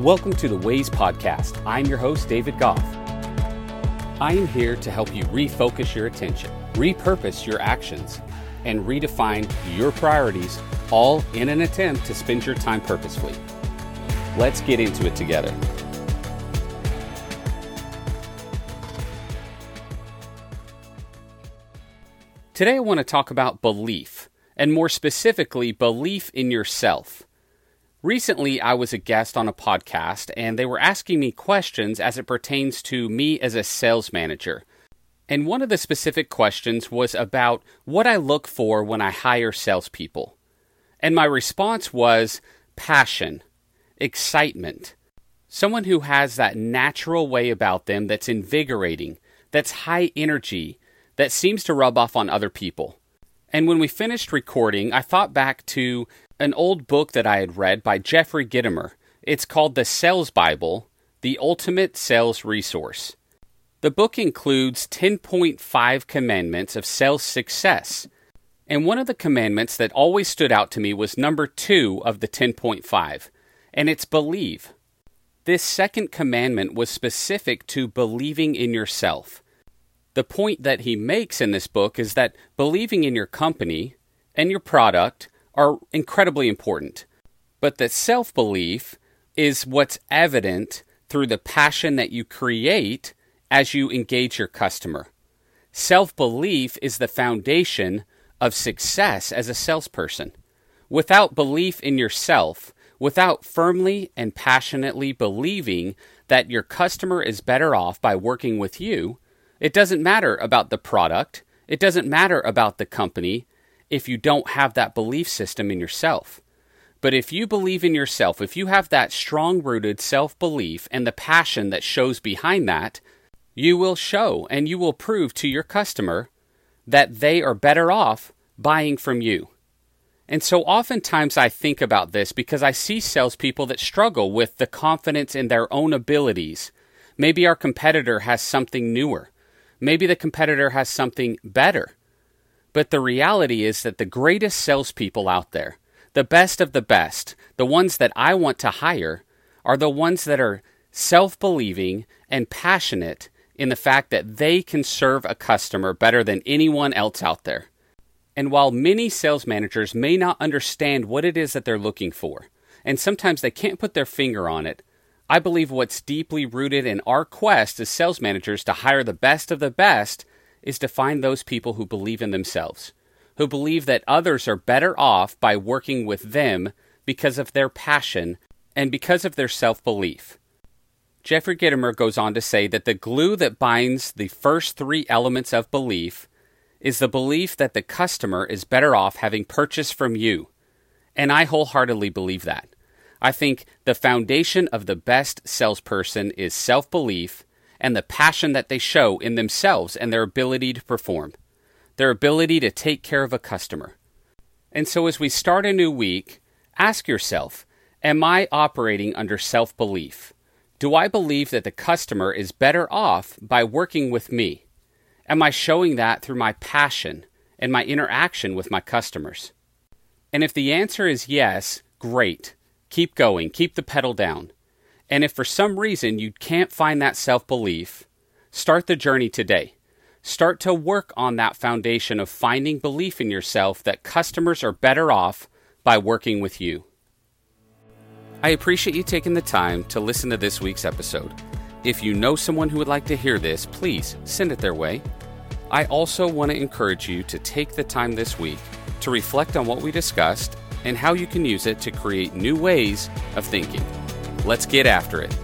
Welcome to the Ways Podcast. I'm your host, David Goff. I am here to help you refocus your attention, repurpose your actions, and redefine your priorities, all in an attempt to spend your time purposefully. Let's get into it together. Today, I want to talk about belief, and more specifically, belief in yourself. Recently, I was a guest on a podcast, and they were asking me questions as it pertains to me as a sales manager. And one of the specific questions was about what I look for when I hire salespeople. And my response was passion, excitement, someone who has that natural way about them that's invigorating, that's high energy, that seems to rub off on other people. And when we finished recording, I thought back to an old book that I had read by Jeffrey Gitomer. It's called The Sales Bible The Ultimate Sales Resource. The book includes 10.5 commandments of sales success. And one of the commandments that always stood out to me was number two of the 10.5, and it's believe. This second commandment was specific to believing in yourself the point that he makes in this book is that believing in your company and your product are incredibly important, but that self belief is what's evident through the passion that you create as you engage your customer. Self belief is the foundation of success as a salesperson. Without belief in yourself, without firmly and passionately believing that your customer is better off by working with you, it doesn't matter about the product, it doesn't matter about the company if you don't have that belief system in yourself. But if you believe in yourself, if you have that strong rooted self belief and the passion that shows behind that, you will show and you will prove to your customer that they are better off buying from you. And so oftentimes I think about this because I see salespeople that struggle with the confidence in their own abilities. Maybe our competitor has something newer. Maybe the competitor has something better. But the reality is that the greatest salespeople out there, the best of the best, the ones that I want to hire, are the ones that are self believing and passionate in the fact that they can serve a customer better than anyone else out there. And while many sales managers may not understand what it is that they're looking for, and sometimes they can't put their finger on it, I believe what's deeply rooted in our quest as sales managers to hire the best of the best is to find those people who believe in themselves, who believe that others are better off by working with them because of their passion and because of their self belief. Jeffrey Gitomer goes on to say that the glue that binds the first three elements of belief is the belief that the customer is better off having purchased from you. And I wholeheartedly believe that. I think the foundation of the best salesperson is self belief and the passion that they show in themselves and their ability to perform, their ability to take care of a customer. And so, as we start a new week, ask yourself Am I operating under self belief? Do I believe that the customer is better off by working with me? Am I showing that through my passion and my interaction with my customers? And if the answer is yes, great. Keep going, keep the pedal down. And if for some reason you can't find that self belief, start the journey today. Start to work on that foundation of finding belief in yourself that customers are better off by working with you. I appreciate you taking the time to listen to this week's episode. If you know someone who would like to hear this, please send it their way. I also want to encourage you to take the time this week to reflect on what we discussed and how you can use it to create new ways of thinking. Let's get after it.